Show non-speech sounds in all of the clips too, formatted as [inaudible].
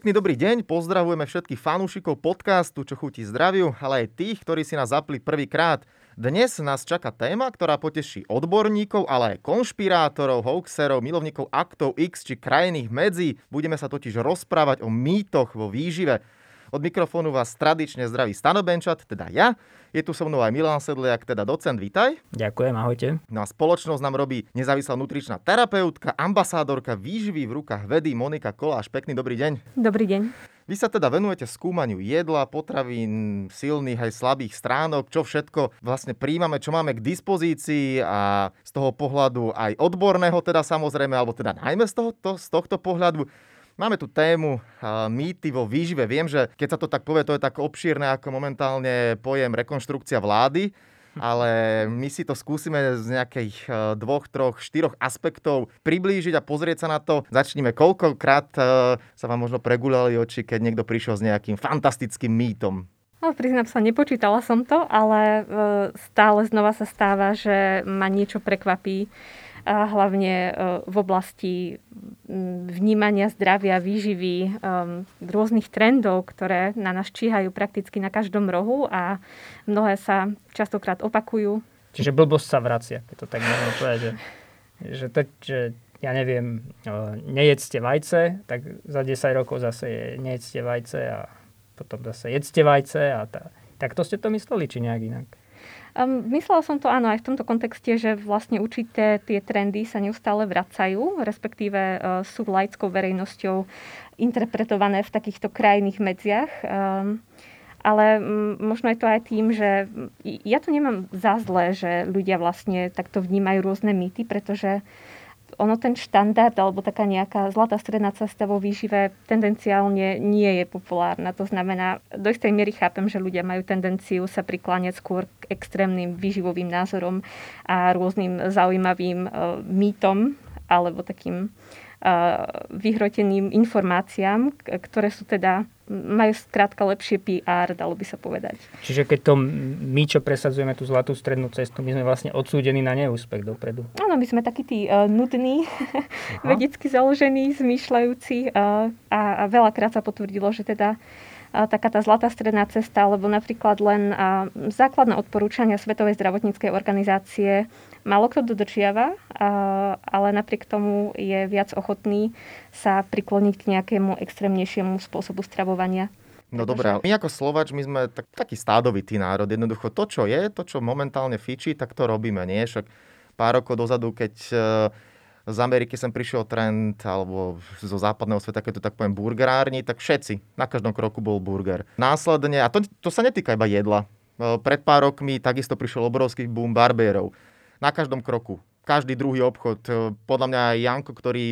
Pekný dobrý deň, pozdravujeme všetkých fanúšikov podcastu Čo chutí zdraviu, ale aj tých, ktorí si nás zapli prvýkrát. Dnes nás čaká téma, ktorá poteší odborníkov, ale aj konšpirátorov, hoaxerov, milovníkov aktov X či krajných medzi. Budeme sa totiž rozprávať o mýtoch vo výžive. Od mikrofónu vás tradične zdraví Stano Benčat, teda ja. Je tu so mnou aj Milan Sedliak, teda docent, vítaj. Ďakujem, ahojte. No a spoločnosť nám robí nezávislá nutričná terapeutka, ambasádorka výživy v rukách vedy Monika Koláš. Pekný dobrý deň. Dobrý deň. Vy sa teda venujete skúmaniu jedla, potravín, silných aj slabých stránok, čo všetko vlastne príjmame, čo máme k dispozícii a z toho pohľadu aj odborného teda samozrejme, alebo teda najmä z, toho, to, z tohto pohľadu. Máme tu tému mýty vo výžive. Viem, že keď sa to tak povie, to je tak obšírne ako momentálne pojem rekonštrukcia vlády, ale my si to skúsime z nejakých dvoch, troch, štyroch aspektov priblížiť a pozrieť sa na to. Začníme, koľkokrát sa vám možno pregulali oči, keď niekto prišiel s nejakým fantastickým mýtom. No, priznám sa, nepočítala som to, ale e, stále znova sa stáva, že ma niečo prekvapí a hlavne e, v oblasti vnímania zdravia, výživy, rôznych trendov, ktoré na nás číhajú prakticky na každom rohu a mnohé sa častokrát opakujú. Čiže blbosť sa vracia, keď to tak môžem povedať, že, že, to, že ja neviem, e, nejedzte vajce, tak za 10 rokov zase je nejedzte vajce a potom zase jedzte vajce a tá, tak to ste to mysleli, či nejak inak? Um, myslela som to áno aj v tomto kontexte, že vlastne určité tie trendy sa neustále vracajú, respektíve uh, sú laickou verejnosťou interpretované v takýchto krajných medziach. Um, ale možno je to aj tým, že ja to nemám za zlé, že ľudia vlastne takto vnímajú rôzne mýty, pretože ono ten štandard alebo taká nejaká zlatá stredná cesta vo výžive tendenciálne nie je populárna. To znamená, do istej miery chápem, že ľudia majú tendenciu sa prikláňať skôr k extrémnym výživovým názorom a rôznym zaujímavým uh, mýtom alebo takým vyhroteným informáciám, ktoré sú teda majú skrátka lepšie PR, dalo by sa povedať. Čiže keď to my, čo presadzujeme tú zlatú strednú cestu, my sme vlastne odsúdení na neúspech dopredu. Áno, my sme takí tí uh, nudní, [laughs] vedecky založení, zmýšľajúci uh, a, a veľakrát sa potvrdilo, že teda taká tá zlatá stredná cesta, alebo napríklad len základné odporúčania Svetovej zdravotníckej organizácie málo kto dodržiava, ale napriek tomu je viac ochotný sa prikloniť k nejakému extrémnejšiemu spôsobu stravovania. No dobré, my ako Slovač, my sme tak, taký stádovitý národ. Jednoducho to, čo je, to, čo momentálne fičí, tak to robíme, nie? Však pár rokov dozadu, keď z Ameriky sem prišiel trend, alebo zo západného sveta, keď to tak poviem, burgerárni, tak všetci, na každom kroku bol burger. Následne, a to, to sa netýka iba jedla, e, pred pár rokmi takisto prišiel obrovský boom barbierov. Na každom kroku. Každý druhý obchod. E, podľa mňa aj Janko, ktorý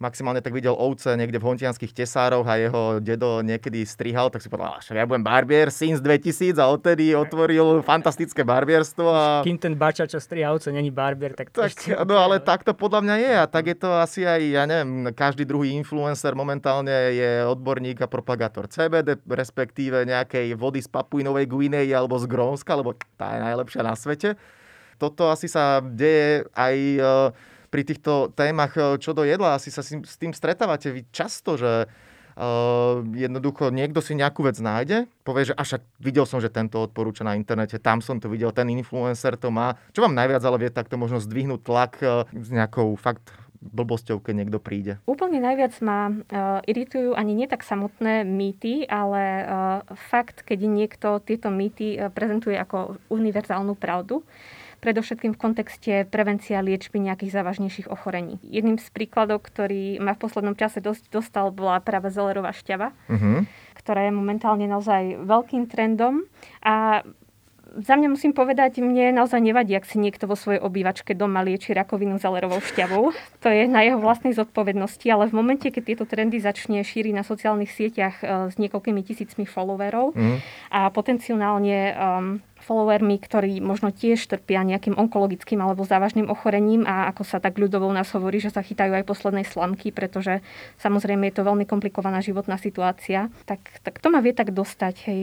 maximálne tak videl ovce niekde v hontianských tesároch a jeho dedo niekedy strihal, tak si povedal, že ja budem barbier since 2000 a odtedy otvoril fantastické barbierstvo. A... Kým ten bača, čo striha ovce, není barbier, tak tak, ešte... No ale tak to podľa mňa je a tak je to asi aj, ja neviem, každý druhý influencer momentálne je odborník a propagátor CBD, respektíve nejakej vody z Papuinovej Guinei alebo z Grónska, lebo tá je najlepšia na svete. Toto asi sa deje aj pri týchto témach, e, čo do jedla, asi sa s tým stretávate vy často, že Uh, jednoducho niekto si nejakú vec nájde, povie, že až videl som, že tento odporúča na internete, tam som to videl, ten influencer to má. Čo vám najviac ale vie takto možno zdvihnúť tlak uh, s nejakou fakt blbosťou, keď niekto príde? Úplne najviac ma uh, iritujú ani nie tak samotné mýty, ale uh, fakt, keď niekto tieto mýty uh, prezentuje ako univerzálnu pravdu predovšetkým v kontexte prevencia liečby nejakých závažnejších ochorení. Jedným z príkladov, ktorý ma v poslednom čase dosť dostal, bola práve zelerová šťava, uh-huh. ktorá je momentálne naozaj veľkým trendom a za mňa musím povedať, mne naozaj nevadí, ak si niekto vo svojej obývačke doma lieči rakovinu zalerovou šťavou. To je na jeho vlastnej zodpovednosti, ale v momente, keď tieto trendy začne šíriť na sociálnych sieťach e, s niekoľkými tisícmi followerov mm. a potenciálne um, followermi, ktorí možno tiež trpia nejakým onkologickým alebo závažným ochorením a ako sa tak ľudovo nás hovorí, že sa chytajú aj poslednej slamky, pretože samozrejme je to veľmi komplikovaná životná situácia, tak, tak to ma vie tak dostať, hej,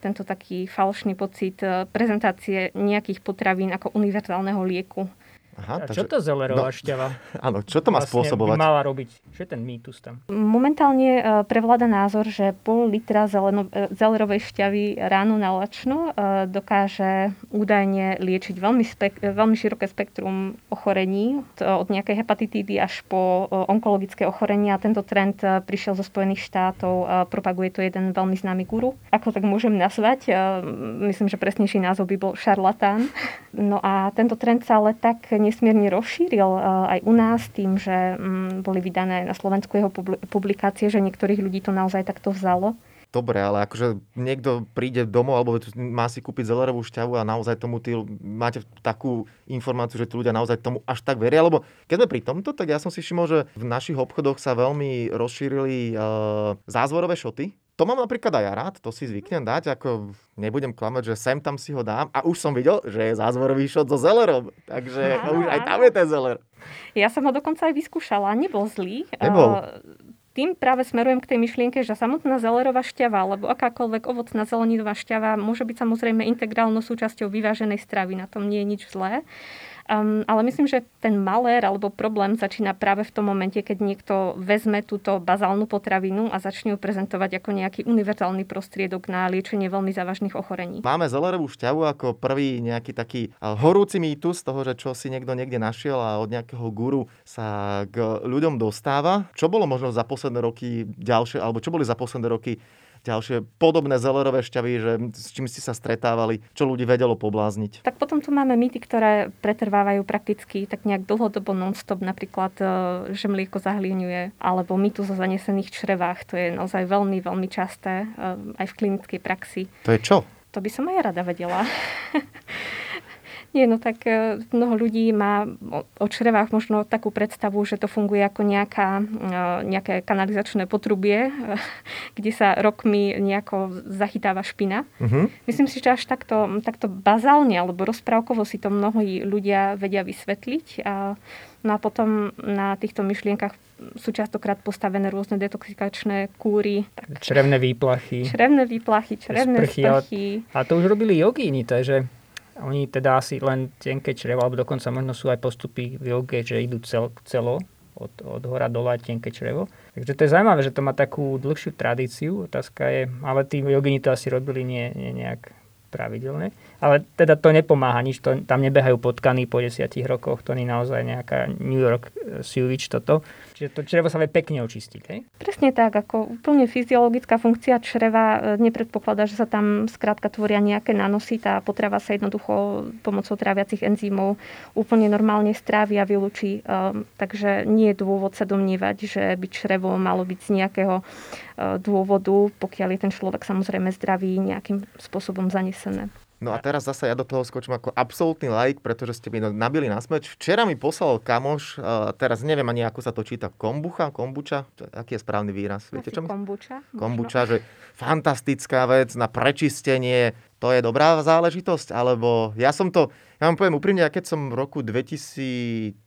tento taký falošný pocit e, prezentácie nejakých potravín ako univerzálneho lieku. Aha, a takže... čo to zelerová no, šťava? [laughs] Áno, čo to má vlastne spôsobovať? By mala robiť? Čo je ten mýtus tam? Momentálne e, prevláda názor, že pol litra zeleno, e, zelerovej šťavy ráno na lačno e, dokáže údajne liečiť veľmi, spek- veľmi široké spektrum ochorení, od nejakej hepatitídy až po onkologické ochorenia. Tento trend prišiel zo Spojených štátov, propaguje to jeden veľmi známy guru. Ako tak môžem nazvať? Myslím, že presnejší názov by bol šarlatán. No a tento trend sa ale tak nesmierne rozšíril eh, aj u nás tým, že mm, boli vydané na Slovensku jeho publikácie, že niektorých ľudí to naozaj takto vzalo. Dobre, ale akože niekto príde domov alebo má si kúpiť zelerovú šťavu a naozaj tomu tí, máte takú informáciu, že tí ľudia naozaj tomu až tak veria. Lebo keď sme pri tomto, tak ja som si všimol, že v našich obchodoch sa veľmi rozšírili uh, zázvorové šoty, to mám napríklad aj ja rád, to si zvyknem dať, ako nebudem klamať, že sem tam si ho dám a už som videl, že je zázvorový šot so zelerom, takže áno, už aj tam je ten zeler. Ja som ho dokonca aj vyskúšala, nebol zlý. Nebol. Tým práve smerujem k tej myšlienke, že samotná zelerová šťava alebo akákoľvek ovocná zeleninová šťava môže byť samozrejme integrálnou súčasťou vyváženej stravy. Na tom nie je nič zlé. Um, ale myslím, že ten malér alebo problém začína práve v tom momente, keď niekto vezme túto bazálnu potravinu a začne ju prezentovať ako nejaký univerzálny prostriedok na liečenie veľmi závažných ochorení. Máme zelerovú šťavu ako prvý nejaký taký horúci mýtus toho, že čo si niekto niekde našiel a od nejakého guru sa k ľuďom dostáva. Čo bolo možno za posledné roky ďalšie, alebo čo boli za posledné roky ďalšie podobné zelerové šťavy, že s čím ste sa stretávali, čo ľudí vedelo poblázniť? Tak potom tu máme mýty, ktoré pretrvávajú prakticky tak nejak dlhodobo non-stop, napríklad, e, že mlieko zahlieňuje, alebo mýtu zo zanesených črevách. To je naozaj veľmi, veľmi časté e, aj v klinickej praxi. To je čo? To by som aj rada vedela. [laughs] Nie, no tak e, mnoho ľudí má o črevách možno takú predstavu, že to funguje ako nejaká, e, nejaké kanalizačné potrubie, kde sa rokmi nejako zachytáva špina. Uh-huh. Myslím si, že až takto, takto bazálne alebo rozprávkovo si to mnohí ľudia vedia vysvetliť. A, no a potom na týchto myšlienkach sú častokrát postavené rôzne detoxikačné kúry. Tak... Črevné výplachy. Črevné výplachy, črevné sprchy. sprchy. A to už robili jogíni, takže oni teda asi len tenké črevo, alebo dokonca možno sú aj postupy v joge, že idú cel, celo, od, od hora dole tenké črevo. Takže to je zaujímavé, že to má takú dlhšiu tradíciu. Otázka je, ale tí jogini to asi robili nie, nie nejak pravidelne. Ale teda to nepomáha nič, to, tam nebehajú potkany po desiatich rokoch, to nie naozaj nejaká New York eh, Sewage toto. Čiže to črevo sa vie pekne očistiť, hej? Presne tak, ako úplne fyziologická funkcia čreva eh, nepredpokladá, že sa tam skrátka tvoria nejaké nanosy, tá potrava sa jednoducho pomocou tráviacich enzymov úplne normálne strávi a vylúči. Um, takže nie je dôvod sa domnievať, že by črevo malo byť z nejakého uh, dôvodu, pokiaľ je ten človek samozrejme zdravý, nejakým spôsobom zanesené. No a teraz zase ja do toho skočím ako absolútny like, pretože ste mi nabili na smeč. Včera mi poslal kamoš, uh, teraz neviem ani ako sa to číta, kombucha, kombuča, aký je správny výraz? Viete čo? Kombuča. Kombuča, že fantastická vec na prečistenie, to je dobrá záležitosť, alebo ja som to, ja vám poviem úprimne, ja keď som v roku 2006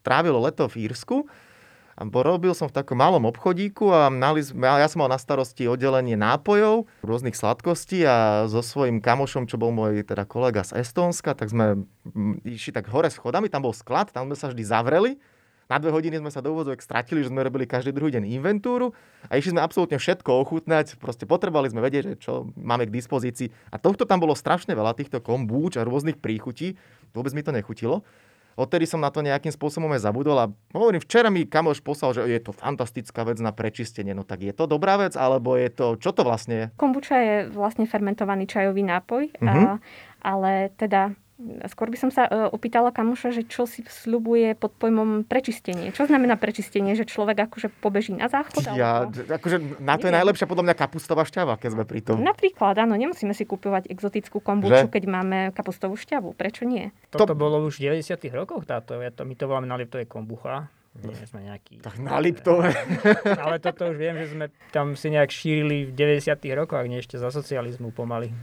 trávil leto v Írsku, a robil som v takom malom obchodíku a mali, ja som mal na starosti oddelenie nápojov, rôznych sladkostí a so svojím kamošom, čo bol môj teda kolega z Estónska, tak sme išli tak hore schodami, tam bol sklad, tam sme sa vždy zavreli. Na dve hodiny sme sa do úvodzovek stratili, že sme robili každý druhý deň inventúru a išli sme absolútne všetko ochutnať. Proste potrebovali sme vedieť, že čo máme k dispozícii. A tohto tam bolo strašne veľa, týchto kombúč a rôznych príchutí. Vôbec mi to nechutilo. Odtedy som na to nejakým spôsobom aj zabudol a hovorím, včera mi kamoš poslal, že je to fantastická vec na prečistenie. No tak je to dobrá vec, alebo je to, čo to vlastne je? Kombuča je vlastne fermentovaný čajový nápoj, mm-hmm. a, ale teda Skôr by som sa e, opýtala kamoša, že čo si sľubuje pod pojmom prečistenie. Čo znamená prečistenie? Že človek akože pobeží na záchod? Ja, akože na to je najlepšia podľa mňa kapustová šťava, keď sme pri tom. Napríklad, áno, nemusíme si kúpovať exotickú kombuču, že? keď máme kapustovú šťavu. Prečo nie? Toto to... bolo už v 90 rokoch táto. Ja to, my to voláme na je kombucha. Nie sme nejaký... Tak na Liptove. [laughs] Ale toto už viem, že sme tam si nejak šírili v 90 rokoch, nie ešte za socializmu pomaly.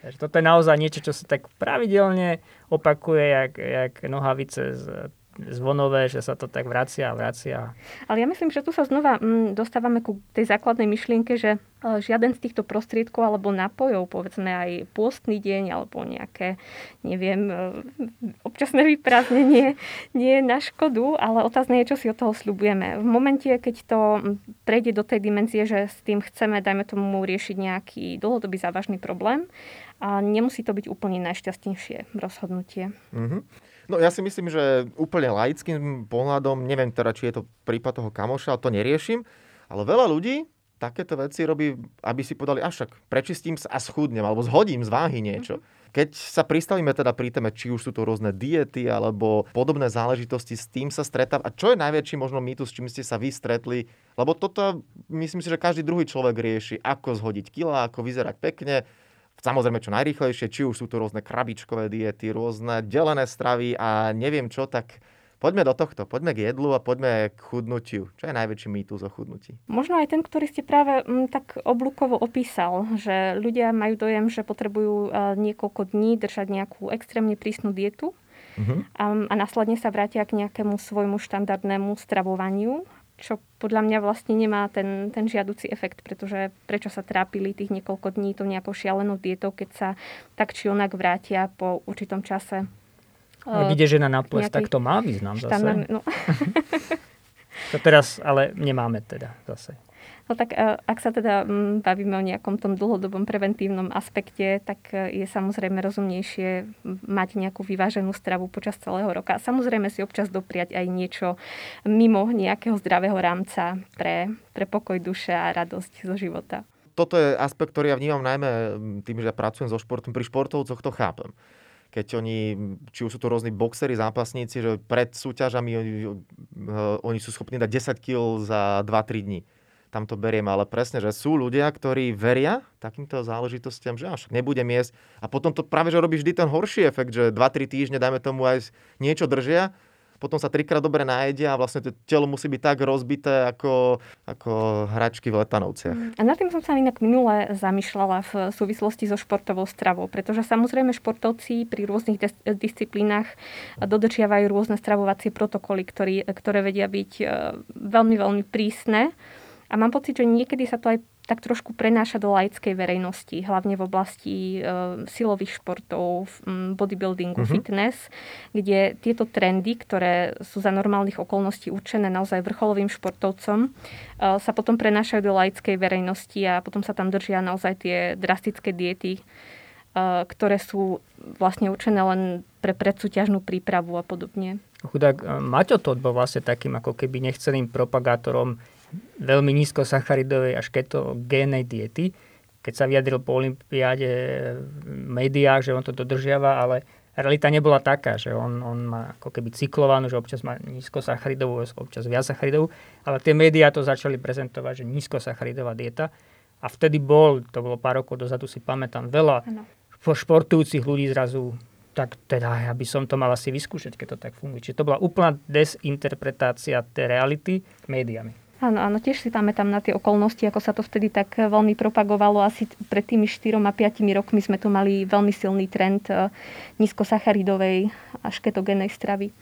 Takže toto je naozaj niečo, čo sa tak pravidelne opakuje, jak, jak nohavice z zvonové, že sa to tak vracia a vracia. Ale ja myslím, že tu sa znova mm, dostávame ku tej základnej myšlienke, že e, žiaden z týchto prostriedkov alebo nápojov, povedzme aj pôstny deň alebo nejaké, neviem, e, občasné vyprázdnenie [laughs] nie je na škodu, ale otázne je, čo si od toho sľubujeme. V momente, keď to prejde do tej dimenzie, že s tým chceme, dajme tomu, riešiť nejaký dlhodobý závažný problém, a nemusí to byť úplne najšťastnejšie rozhodnutie. Mm-hmm. No ja si myslím, že úplne laickým pohľadom, neviem teda, či je to prípad toho kamoša, to neriešim, ale veľa ľudí takéto veci robí, aby si podali, avšak prečistím sa a schudnem, alebo zhodím z váhy niečo. Keď sa pristavíme teda pri téme, či už sú to rôzne diety alebo podobné záležitosti, s tým sa stretávam. A čo je najväčší možno mýtus, s čím ste sa vy stretli? Lebo toto, myslím si, že každý druhý človek rieši, ako zhodiť kila, ako vyzerať pekne samozrejme čo najrýchlejšie, či už sú to rôzne krabičkové diety, rôzne delené stravy a neviem čo, tak poďme do tohto, poďme k jedlu a poďme k chudnutiu. Čo je najväčší mýtus o chudnutí? Možno aj ten, ktorý ste práve m, mm, tak oblúkovo opísal, že ľudia majú dojem, že potrebujú uh, niekoľko dní držať nejakú extrémne prísnu dietu uh-huh. a, a následne sa vrátia k nejakému svojmu štandardnému stravovaniu čo podľa mňa vlastne nemá ten, ten žiaduci efekt, pretože prečo sa trápili tých niekoľko dní to nejakou šialenou dietou, keď sa tak či onak vrátia po určitom čase. No, ide žena na ples, tak to má význam zase. No. [laughs] to teraz ale nemáme teda zase. No tak e, ak sa teda mm, bavíme o nejakom tom dlhodobom preventívnom aspekte, tak e, je samozrejme rozumnejšie mať nejakú vyváženú stravu počas celého roka. Samozrejme si občas dopriať aj niečo mimo nejakého zdravého rámca pre, pre pokoj duše a radosť zo života. Toto je aspekt, ktorý ja vnímam najmä tým, že ja pracujem so športom. Pri športovcoch to chápem keď oni, či už sú to rôzni boxery, zápasníci, že pred súťažami oni, oni sú schopní dať 10 kg za 2-3 dní tam to beriem, ale presne, že sú ľudia, ktorí veria takýmto záležitostiam, že až nebudem jesť. A potom to práve, že robí vždy ten horší efekt, že 2-3 týždne, dajme tomu aj niečo držia, potom sa trikrát dobre najedia a vlastne to telo musí byť tak rozbité ako, ako hračky v letanovciach. Mm. A nad tým som sa inak minule zamýšľala v súvislosti so športovou stravou, pretože samozrejme športovci pri rôznych dis- disciplínach dodržiavajú rôzne stravovacie protokoly, ktorý, ktoré vedia byť e, veľmi, veľmi prísne a mám pocit, že niekedy sa to aj tak trošku prenáša do laickej verejnosti, hlavne v oblasti e, silových športov, bodybuildingu, uh-huh. fitness, kde tieto trendy, ktoré sú za normálnych okolností určené naozaj vrcholovým športovcom, e, sa potom prenášajú do laickej verejnosti a potom sa tam držia naozaj tie drastické diety, e, ktoré sú vlastne určené len pre predsúťažnú prípravu a podobne. Chudák e, Maťo to bol vlastne takým ako keby nechceným propagátorom veľmi nízkosacharidovej až ketogénej diety. Keď sa vyjadril po olympiáde v médiách, že on to dodržiava, ale realita nebola taká, že on, on má ako keby cyklovanú, že občas má nízkosacharidovú, občas viac sacharidovú, ale tie médiá to začali prezentovať, že nízkosacharidová dieta. A vtedy bol, to bolo pár rokov dozadu, si pamätám, veľa ano. športujúcich ľudí zrazu tak teda ja by som to mal asi vyskúšať, keď to tak funguje. Čiže to bola úplná desinterpretácia tej reality médiami. Áno, áno, tiež si pamätám na tie okolnosti, ako sa to vtedy tak veľmi propagovalo. Asi pred tými 4 a 5 rokmi sme tu mali veľmi silný trend eh, nízkosacharidovej až ketogénej stravy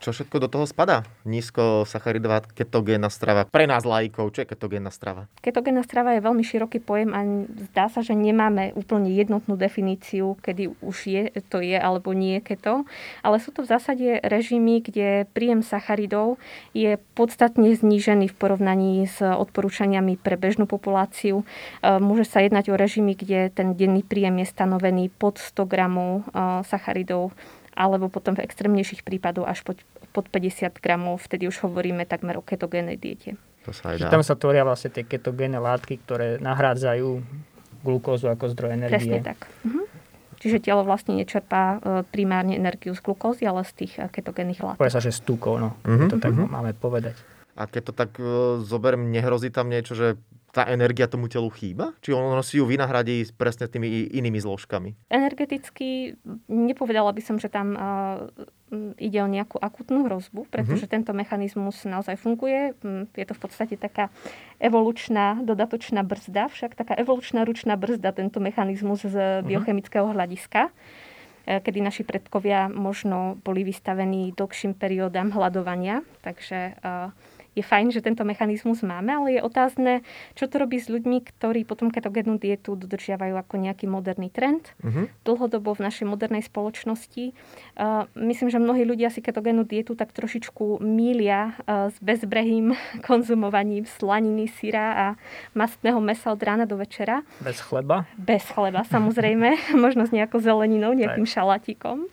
čo všetko do toho spadá? Nízko sacharidová ketogénna strava. Pre nás lajkov, čo je ketogénna strava? Ketogénna strava je veľmi široký pojem a zdá sa, že nemáme úplne jednotnú definíciu, kedy už je, to je alebo nie keto. Ale sú to v zásade režimy, kde príjem sacharidov je podstatne znížený v porovnaní s odporúčaniami pre bežnú populáciu. E, môže sa jednať o režimy, kde ten denný príjem je stanovený pod 100 gramov e, sacharidov alebo potom v extrémnejších prípadoch až pod, pod 50 gramov, vtedy už hovoríme takmer o ketogénnej diete. To sa aj dá. Tam sa tvoria vlastne tie ketogénne látky, ktoré nahrádzajú glukózu ako zdroj energie. Presne tak. Mhm. Čiže telo vlastne nečerpá e, primárne energiu z glukózy, ale z tých e, ketogénnych látok. Povie sa, že z tukov, no. Mm-hmm. To tak mm-hmm. máme povedať. A keď to tak uh, zoberiem, nehrozí tam niečo, že tá energia tomu telu chýba? Či ono si ju vynahradí presne tými inými zložkami? Energeticky nepovedala by som, že tam ide o nejakú akutnú hrozbu, pretože uh-huh. tento mechanizmus naozaj funguje. Je to v podstate taká evolučná dodatočná brzda, však taká evolučná ručná brzda, tento mechanizmus z mhm. biochemického hľadiska. kedy naši predkovia možno boli vystavení dlhším periódam hľadovania. Takže je fajn, že tento mechanizmus máme, ale je otázne, čo to robí s ľuďmi, ktorí potom ketogénnu dietu dodržiavajú ako nejaký moderný trend. Uh-huh. Dlhodobo v našej modernej spoločnosti. Uh, myslím, že mnohí ľudia si ketogénnu dietu tak trošičku mília uh, s bezbrehým [laughs] konzumovaním slaniny, syra a mastného mesa od rána do večera. Bez chleba? Bez chleba, samozrejme. [laughs] Možno s nejakou zeleninou, nejakým šalatíkom.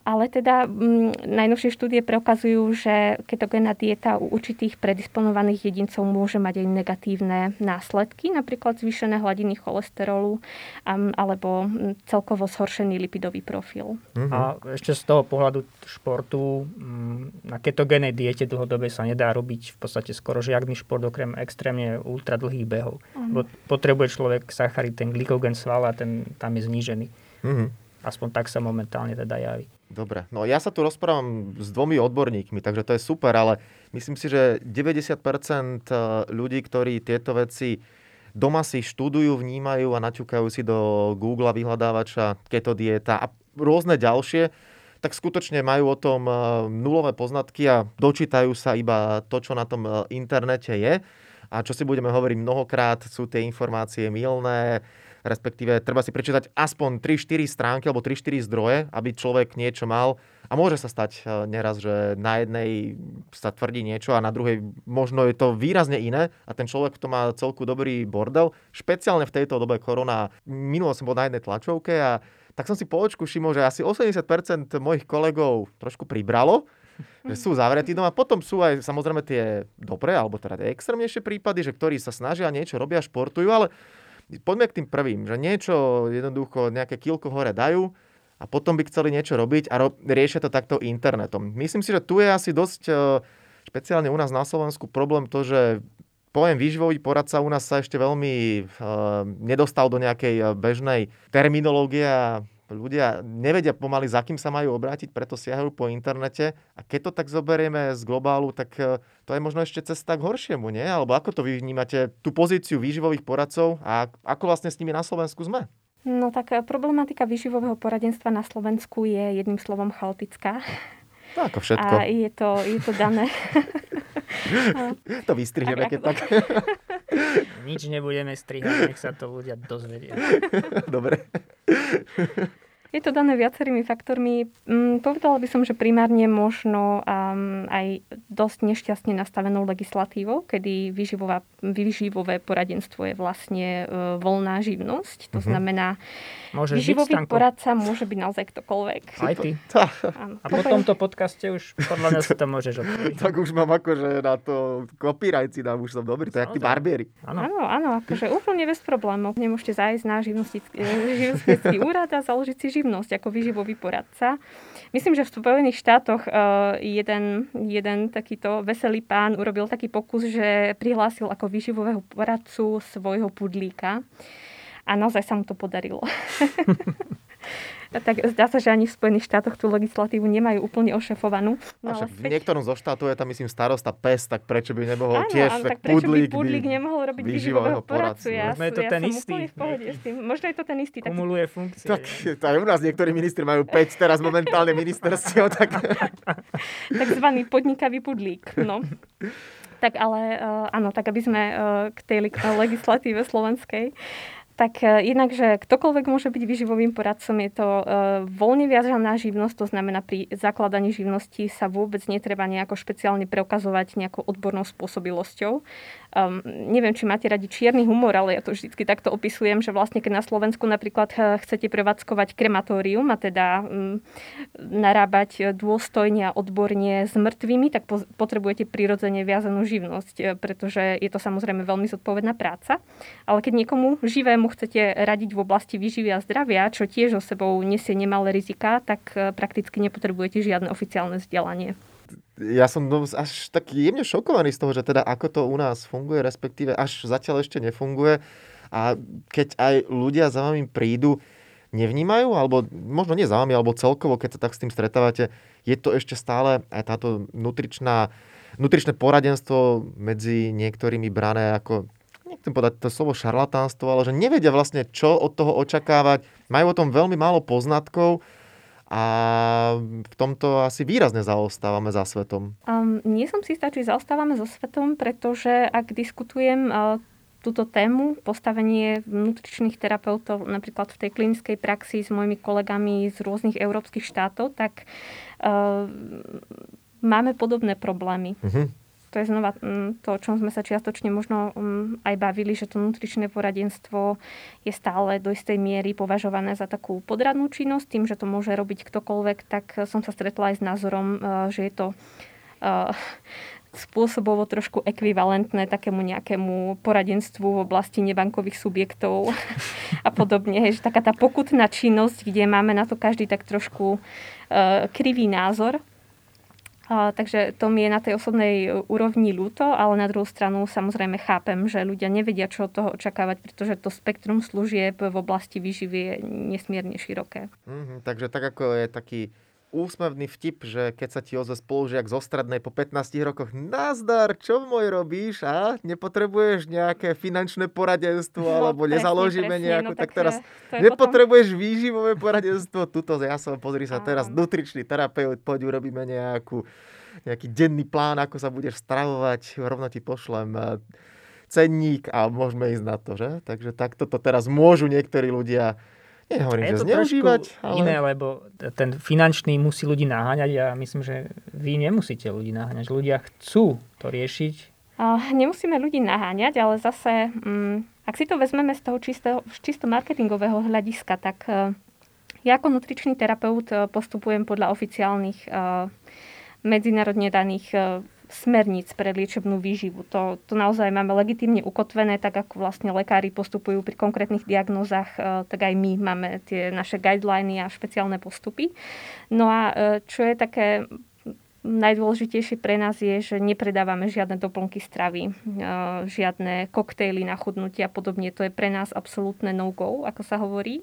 Ale teda m, mm, najnovšie štúdie preukazujú, že ketogénna dieta u určitých predisponovaných jedincov môže mať aj negatívne následky, napríklad zvýšené hladiny cholesterolu um, alebo mm, celkovo zhoršený lipidový profil. Uh-huh. A ešte z toho pohľadu športu mm, na ketogénnej diete dlhodobej sa nedá robiť v podstate skoro žiadny šport okrem extrémne ultra dlhých behov. Uh-huh. Potrebuje človek sacharid, ten glykogen svala, ten tam je znížený. Uh-huh. Aspoň tak sa momentálne teda javí. Dobre, no ja sa tu rozprávam s dvomi odborníkmi, takže to je super, ale myslím si, že 90% eh, ľudí, ktorí tieto veci doma si študujú, vnímajú a naťukajú si do Google vyhľadávača keto dieta a rôzne ďalšie, tak skutočne majú o tom eh, nulové poznatky a dočítajú sa iba to, čo na tom eh, internete je. A čo si budeme hovoriť mnohokrát, sú tie informácie milné, respektíve treba si prečítať aspoň 3-4 stránky alebo 3-4 zdroje, aby človek niečo mal. A môže sa stať e, neraz, že na jednej sa tvrdí niečo a na druhej možno je to výrazne iné a ten človek to má celku dobrý bordel. Špeciálne v tejto dobe korona. Minulo som bol na jednej tlačovke a tak som si po očku všimol, že asi 80% mojich kolegov trošku pribralo, že sú zavretí doma. Potom sú aj samozrejme tie dobré, alebo teda tie extrémnejšie prípady, že ktorí sa snažia niečo, robia, športujú, ale poďme k tým prvým, že niečo jednoducho, nejaké kilko hore dajú a potom by chceli niečo robiť a ro- riešia to takto internetom. Myslím si, že tu je asi dosť e, špeciálne u nás na Slovensku problém to, že pojem výživový poradca u nás sa ešte veľmi uh, nedostal do nejakej e, bežnej terminológie a ľudia nevedia pomaly, za kým sa majú obrátiť, preto siahajú po internete. A keď to tak zoberieme z globálu, tak e, to je možno ešte cesta k horšiemu, nie? Alebo ako to vy vnímate, tú pozíciu výživových poradcov a ako vlastne s nimi na Slovensku sme? No tak e, problematika výživového poradenstva na Slovensku je jedným slovom chaotická. No ako všetko. A je to, je to dané. [laughs] to vystrihneme, keď tak. [laughs] Nič nebudeme strihať, nech sa to ľudia dozvedia. [laughs] Dobre. [laughs] Je to dané viacerými faktormi. Mm, povedala by som, že primárne možno aj dosť nešťastne nastavenou legislatívou, kedy výživová, výživové poradenstvo je vlastne uh, voľná živnosť. To uh-huh. znamená, Môže výživový žiť, poradca môže byť naozaj ktokoľvek. [laughs] Aj ty. A po tomto podcaste už podľa mňa si to môžeš [laughs] odpovedať. tak už mám akože na to copyright si dám, už som dobrý, to je aký barbieri. Áno, áno, akože úplne bez problémov. Nemôžete zájsť na živnostický [laughs] úrad a založiť si živnosť ako výživový poradca. Myslím, že v Spojených štátoch uh, jeden, jeden takýto veselý pán urobil taký pokus, že prihlásil ako výživového poradcu svojho pudlíka. A naozaj sa mu to podarilo. [laughs] tak zdá sa, že ani v Spojených štátoch tú legislatívu nemajú úplne ošefovanú. No, ale v niektorom zo štátov je tam, myslím, starosta pes, tak prečo by nemohol áno, tiež, áno, tak prečo pudlík by pudlík nemohol robiť výživového poradcu? Ja, Možno je to ja ten istý. v pohode s tým. Možno je to ten istý. Tak... Kumuluje funkcie. Tak, aj u nás niektorí ministri majú 5 teraz momentálne ministerstiev. Tak... [laughs] Takzvaný podnikavý pudlík. No. Tak ale uh, áno, tak aby sme uh, k tej legislatíve slovenskej tak e, jednak, že ktokoľvek môže byť vyživovým poradcom, je to uh, voľne viazaná živnosť, to znamená pri zakladaní živnosti sa vôbec netreba nejako špeciálne preukazovať nejakou odbornou spôsobilosťou. Um, neviem, či máte radi čierny humor, ale ja to vždy takto opisujem, že vlastne keď na Slovensku napríklad chcete prevádzkovať krematórium a teda um, narábať dôstojne a odborne s mŕtvými, tak po, potrebujete prirodzene viazanú živnosť, pretože je to samozrejme veľmi zodpovedná práca. Ale keď niekomu živému chcete radiť v oblasti výživy a zdravia, čo tiež o sebou nesie nemalé rizika, tak e, prakticky nepotrebujete žiadne oficiálne vzdelanie. Ja som až tak jemne šokovaný z toho, že teda ako to u nás funguje, respektíve až zatiaľ ešte nefunguje. A keď aj ľudia za vami prídu, nevnímajú, alebo možno nie za vami, alebo celkovo, keď sa tak s tým stretávate, je to ešte stále aj táto nutričná, nutričné poradenstvo medzi niektorými brané ako nechcem povedať to slovo šarlatánstvo, ale že nevedia vlastne, čo od toho očakávať. Majú o tom veľmi málo poznatkov a v tomto asi výrazne zaostávame za svetom. Um, nie som si istá, či zaostávame so svetom, pretože ak diskutujem uh, túto tému, postavenie nutričných terapeutov napríklad v tej klinickej praxi s mojimi kolegami z rôznych európskych štátov, tak uh, máme podobné problémy. Uh-huh to je znova mm, to, o čom sme sa čiastočne možno mm, aj bavili, že to nutričné poradenstvo je stále do istej miery považované za takú podradnú činnosť, tým, že to môže robiť ktokoľvek, tak som sa stretla aj s názorom, e, že je to e, spôsobovo trošku ekvivalentné takému nejakému poradenstvu v oblasti nebankových subjektov a podobne. Že taká tá pokutná činnosť, kde máme na to každý tak trošku krivý názor. Takže to mi je na tej osobnej úrovni ľúto, ale na druhú stranu samozrejme chápem, že ľudia nevedia, čo od toho očakávať, pretože to spektrum služieb v oblasti výživy je nesmierne široké. Mm-hmm, takže tak ako je taký úsmevný vtip, že keď sa ti ozve spolužiak zo strednej po 15 rokoch, nazdar, čo môj robíš? A nepotrebuješ nejaké finančné poradenstvo, [laughs] no, alebo presne, nezaložíme presne, nejakú, no, tak, tak teraz nepotrebuješ potom... výživové poradenstvo, [laughs] tuto ja som, pozri sa, teraz nutričný terapeut, poď urobíme nejakú, nejaký denný plán, ako sa budeš stravovať, rovno ti pošlem cenník a môžeme ísť na to, že? Takže takto to teraz môžu niektorí ľudia Nehovorím, je že zneužívať, ale... iné, lebo ten finančný musí ľudí naháňať a myslím, že vy nemusíte ľudí naháňať. Ľudia chcú to riešiť. Uh, nemusíme ľudí naháňať, ale zase, um, ak si to vezmeme z toho čistého, čisto marketingového hľadiska, tak uh, ja ako nutričný terapeut uh, postupujem podľa oficiálnych uh, medzinárodne daných smerníc pre liečebnú výživu. To, to naozaj máme legitimne ukotvené, tak ako vlastne lekári postupujú pri konkrétnych diagnózach, e, tak aj my máme tie naše guideliny a špeciálne postupy. No a e, čo je také najdôležitejšie pre nás je, že nepredávame žiadne doplnky stravy, e, žiadne koktejly na chudnutie a podobne. To je pre nás absolútne no-go, ako sa hovorí.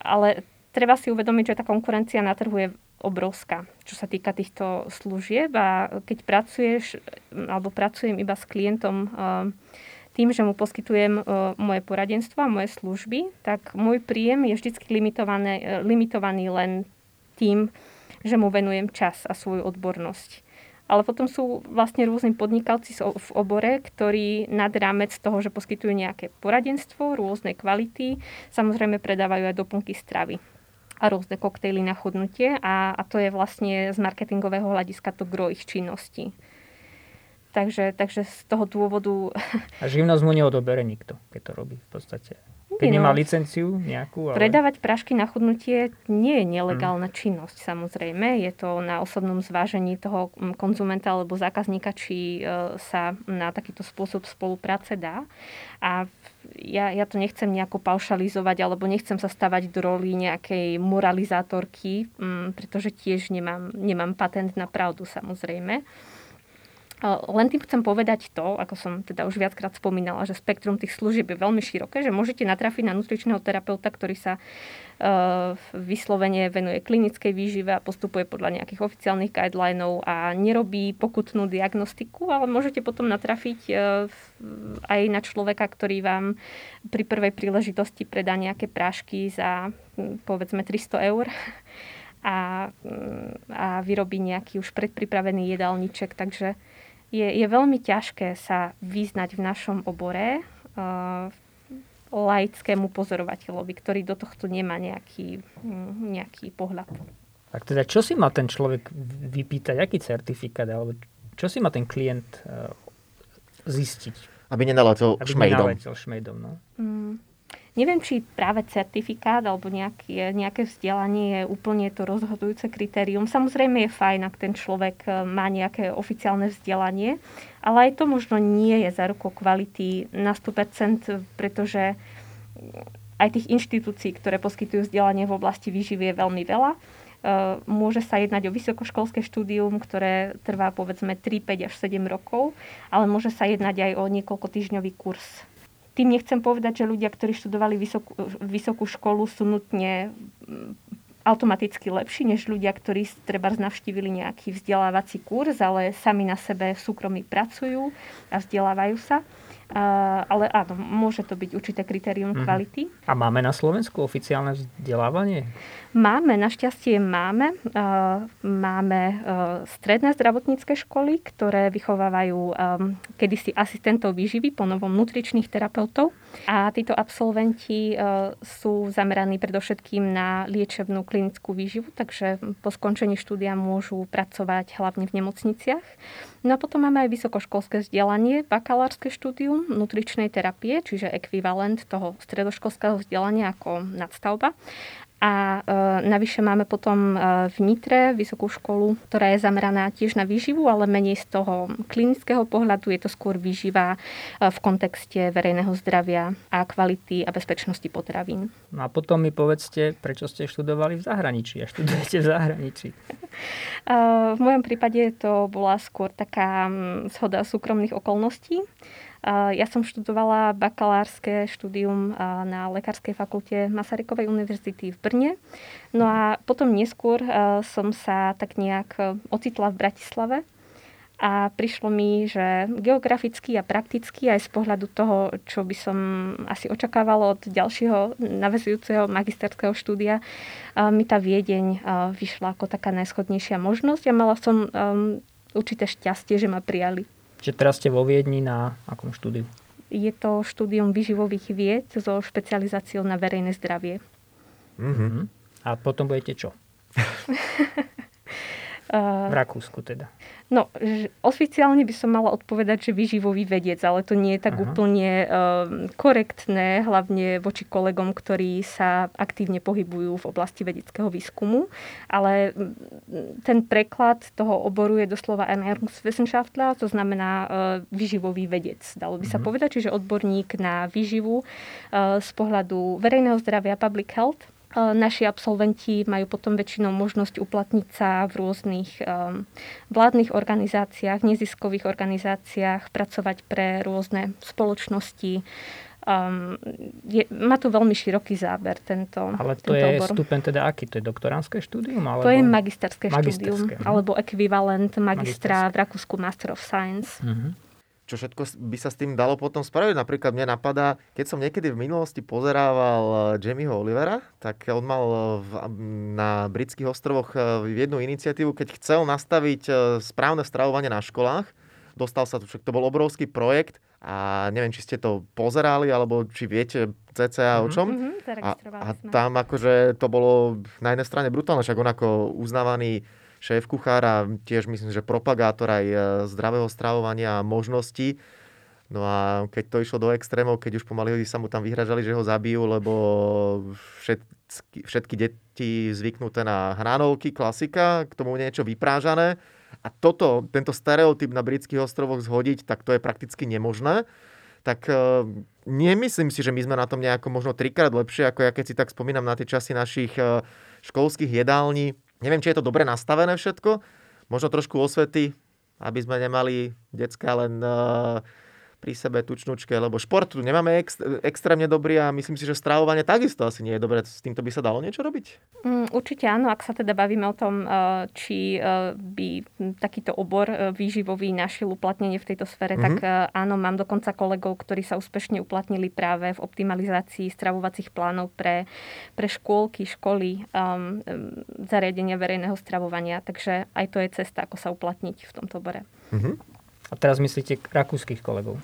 Ale treba si uvedomiť, že tá konkurencia na trhu je obrovská, čo sa týka týchto služieb a keď pracuješ, alebo pracujem iba s klientom eh, tým, že mu poskytujem eh, moje poradenstvo a moje služby, tak môj príjem je vždy eh, limitovaný len tým, že mu venujem čas a svoju odbornosť. Ale potom sú vlastne rôzni podnikavci v obore, ktorí nad rámec toho, že poskytujú nejaké poradenstvo, rôzne kvality, samozrejme predávajú aj doplnky stravy a rôzne koktejly na chudnutie a, a to je vlastne z marketingového hľadiska to gro ich činnosti. Takže, takže z toho dôvodu... A živnosť mu neodobere nikto, keď to robí v podstate. Keď no, nemá licenciu nejakú. Ale... Predávať prášky na chudnutie nie je nelegálna hmm. činnosť samozrejme. Je to na osobnom zvážení toho konzumenta alebo zákazníka, či e, sa na takýto spôsob spolupráce dá. A ja, ja to nechcem nejako paušalizovať alebo nechcem sa stavať do roli nejakej moralizátorky, pretože tiež nemám, nemám patent na pravdu samozrejme. Len tým chcem povedať to, ako som teda už viackrát spomínala, že spektrum tých služieb je veľmi široké, že môžete natrafiť na nutričného terapeuta, ktorý sa uh, vyslovene venuje klinickej výžive a postupuje podľa nejakých oficiálnych guidelinov a nerobí pokutnú diagnostiku, ale môžete potom natrafiť uh, aj na človeka, ktorý vám pri prvej príležitosti predá nejaké prášky za povedzme 300 eur a, a vyrobí nejaký už predpripravený jedálniček, takže je, je veľmi ťažké sa vyznať v našom obore uh, laickému pozorovateľovi, ktorý do tohto nemá nejaký, mm, nejaký pohľad. Tak teda čo si má ten človek vypýtať, aký certifikát, alebo čo si má ten klient uh, zistiť? Aby nenaletel šmejdom. Aby nenaletel šmejdom, no. Mm. Neviem, či práve certifikát alebo nejaké, nejaké vzdelanie je úplne to rozhodujúce kritérium. Samozrejme je fajn, ak ten človek e, má nejaké oficiálne vzdelanie, ale aj to možno nie je za rukou kvality na 100%, pretože aj tých inštitúcií, ktoré poskytujú vzdelanie v oblasti výživy je veľmi veľa. E, môže sa jednať o vysokoškolské štúdium, ktoré trvá povedzme 3, 5 až 7 rokov, ale môže sa jednať aj o niekoľko týždňový kurz tým nechcem povedať, že ľudia, ktorí študovali vysokú, vysokú školu, sú nutne mm, automaticky lepší než ľudia, ktorí treba navštívili nejaký vzdelávací kurz, ale sami na sebe v súkromí pracujú a vzdelávajú sa. Uh, ale áno, môže to byť určité kritérium mm-hmm. kvality. A máme na Slovensku oficiálne vzdelávanie? Máme, našťastie máme. Uh, máme uh, stredné zdravotnícke školy, ktoré vychovávajú um, kedysi asistentov výživy, po novom nutričných terapeutov. A títo absolventi sú zameraní predovšetkým na liečebnú klinickú výživu, takže po skončení štúdia môžu pracovať hlavne v nemocniciach. No a potom máme aj vysokoškolské vzdelanie, bakalárske štúdium nutričnej terapie, čiže ekvivalent toho stredoškolského vzdelania ako nadstavba. A e, navyše máme potom e, v Nitre vysokú školu, ktorá je zameraná tiež na výživu, ale menej z toho klinického pohľadu. Je to skôr výživa e, v kontexte verejného zdravia a kvality a bezpečnosti potravín. No a potom mi povedzte, prečo ste študovali v zahraničí a študujete v zahraničí. [laughs] E, v mojom prípade to bola skôr taká zhoda súkromných okolností. Ja som študovala bakalárske štúdium na Lekárskej fakulte Masarykovej univerzity v Brne. No a potom neskôr som sa tak nejak ocitla v Bratislave a prišlo mi, že geograficky a prakticky aj z pohľadu toho, čo by som asi očakávala od ďalšieho navezujúceho magisterského štúdia, mi tá Viedeň vyšla ako taká najschodnejšia možnosť a mala som určité šťastie, že ma prijali. Čiže teraz ste vo Viedni na akom štúdiu? Je to štúdium vyživových vied so špecializáciou na verejné zdravie. Mm-hmm. A potom budete čo? [laughs] v Rakúsku teda. No, oficiálne by som mala odpovedať, že vyživový vedec, ale to nie je tak Aha. úplne uh, korektné, hlavne voči kolegom, ktorí sa aktívne pohybujú v oblasti vedeckého výskumu. Ale ten preklad toho oboru je doslova Ernährungswissenschaftler, to znamená uh, vyživový vedec, dalo by sa uh-huh. povedať, čiže odborník na výživu uh, z pohľadu verejného zdravia, public health Naši absolventi majú potom väčšinou možnosť uplatniť sa v rôznych um, vládnych organizáciách, neziskových organizáciách, pracovať pre rôzne spoločnosti. Um, je, má to veľmi široký záber tento Ale to tento je obor. stupeň teda aký? To je doktoránske štúdium? Alebo... To je magisterské, magisterské štúdium, uh-huh. alebo ekvivalent magistra v Rakúsku Master of Science. Uh-huh čo všetko by sa s tým dalo potom spraviť. Napríklad mne napadá, keď som niekedy v minulosti pozerával eh, Jamieho Olivera, tak on mal eh, v, na britských ostrovoch eh, jednu iniciatívu, keď chcel nastaviť správne stravovanie na školách. Dostal sa to, však to bol obrovský projekt a neviem, či ste to pozerali, alebo či viete cca o mhm. čom. Mm-hmm, a, a tam akože to bolo na jednej strane brutálne, však on ako uznávaný šéf kuchár a tiež myslím, že propagátor aj e, zdravého stravovania a možností. No a keď to išlo do extrémov, keď už pomaly sa mu tam vyhražali, že ho zabijú, lebo všetky, všetky deti zvyknuté na hranolky, klasika, k tomu niečo vyprážané. A toto, tento stereotyp na britských ostrovoch zhodiť, tak to je prakticky nemožné. Tak uh, nemyslím si, že my sme na tom nejako možno trikrát lepšie, ako ja keď si tak spomínam na tie časy našich uh, školských jedální, Neviem, či je to dobre nastavené všetko. Možno trošku osvety, aby sme nemali decka len uh, pri sebe tučnúčke, lebo šport tu nemáme ex, extrémne dobrý a myslím si, že stravovanie takisto asi nie je dobré. S týmto by sa dalo niečo robiť? Mm, určite áno, ak sa teda bavíme o tom, uh, či uh, by takýto obor výživový našiel uplatnenie v tejto sfére, mm-hmm. tak áno, mám dokonca kolegov, ktorí sa úspešne uplatnili práve v optimalizácii stravovacích plánov pre, pre škôlky, školy, um, zariadenia verejného stravovania. Takže aj to je cesta, ako sa uplatniť v tomto obore. Mm-hmm. A teraz myslíte rakúskych kolegov?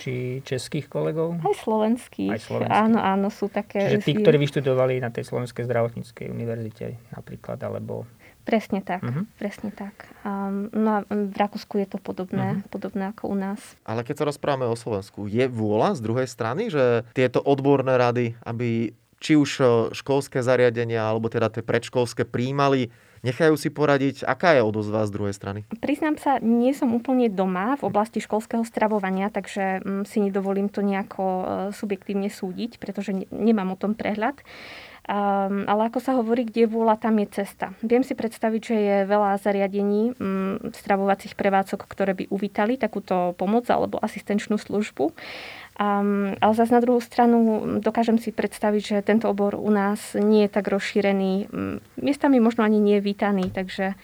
Či českých kolegov? Aj slovenských. Aj slovenských. Áno, áno, sú také... Čiže tí, ktorí vyštudovali na tej Slovenskej zdravotníckej univerzite napríklad, alebo... Presne tak, uh-huh. presne tak. Um, no a v Rakúsku je to podobné, uh-huh. podobné ako u nás. Ale keď sa rozprávame o Slovensku, je vôľa z druhej strany, že tieto odborné rady, aby či už školské zariadenia, alebo teda tie predškolské príjmali nechajú si poradiť. Aká je odozva z druhej strany? Priznám sa, nie som úplne doma v oblasti školského stravovania, takže mm, si nedovolím to nejako e, subjektívne súdiť, pretože nemám o tom prehľad. Um, ale ako sa hovorí, kde je vôľa, tam je cesta. Viem si predstaviť, že je veľa zariadení um, stravovacích prevádzok, ktoré by uvítali takúto pomoc alebo asistenčnú službu. Um, ale zase na druhú stranu dokážem si predstaviť, že tento obor u nás nie je tak rozšírený, miestami možno ani nie je vítaný, takže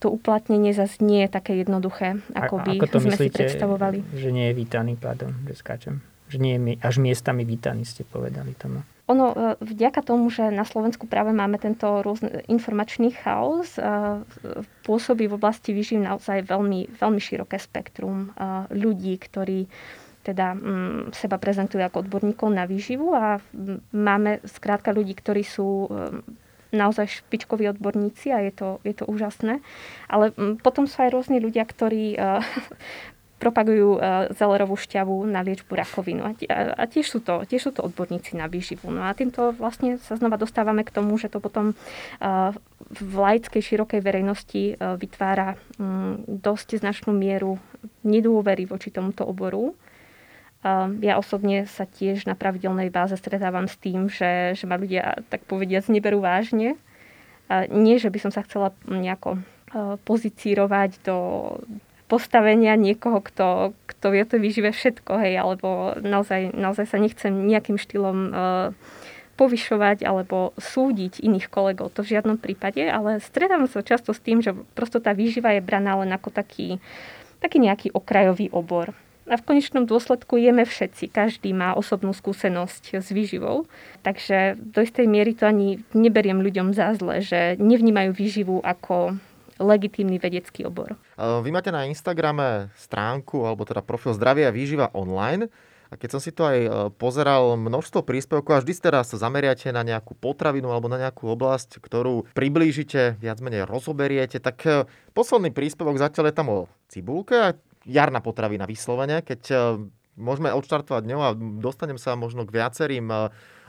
to uplatnenie zase nie je také jednoduché, ako by ako to sme myslíte, si predstavovali. Že nie je vítaný, pardon, že skáčem. Že nie je až miestami vítaný, ste povedali tomu. Ono, e, vďaka tomu, že na Slovensku práve máme tento rôzny informačný chaos, e, pôsobí v oblasti výživ naozaj veľmi, veľmi široké spektrum e, ľudí, ktorí teda m, seba prezentujú ako odborníkov na výživu a máme skrátka ľudí, ktorí sú naozaj špičkoví odborníci a je to, je to úžasné. Ale potom sú aj rôzni ľudia, ktorí [laughs] propagujú uh, zelerovú šťavu na liečbu rakovinu. A, a tiež, sú to, tiež sú to odborníci na výživu. No a týmto vlastne sa znova dostávame k tomu, že to potom uh, v laickej širokej verejnosti vytvára um, dosť značnú mieru nedôvery voči tomuto oboru. Uh, ja osobne sa tiež na pravidelnej báze stretávam s tým, že, že ma ľudia, tak povediac, neberú vážne. Nie, že by som sa chcela nejako pozicírovať do, postavenia niekoho, kto, kto vie to vyžive všetko, hej, alebo naozaj, naozaj sa nechcem nejakým štýlom uh, povyšovať alebo súdiť iných kolegov. To v žiadnom prípade, ale stretávam sa často s tým, že prosto tá výživa je braná len ako taký, taký nejaký okrajový obor. A v konečnom dôsledku jeme všetci. Každý má osobnú skúsenosť s výživou. Takže do istej miery to ani neberiem ľuďom za zle, že nevnímajú výživu ako legitímny vedecký obor. Vy máte na Instagrame stránku, alebo teda profil Zdravia a výživa online. A keď som si to aj e, pozeral, množstvo príspevkov a vždy teraz sa zameriate na nejakú potravinu alebo na nejakú oblasť, ktorú priblížite, viac menej rozoberiete, tak e, posledný príspevok zatiaľ je tam o cibulke, jarná potravina vyslovene, keď e, môžeme odštartovať ňou a dostanem sa možno k viacerým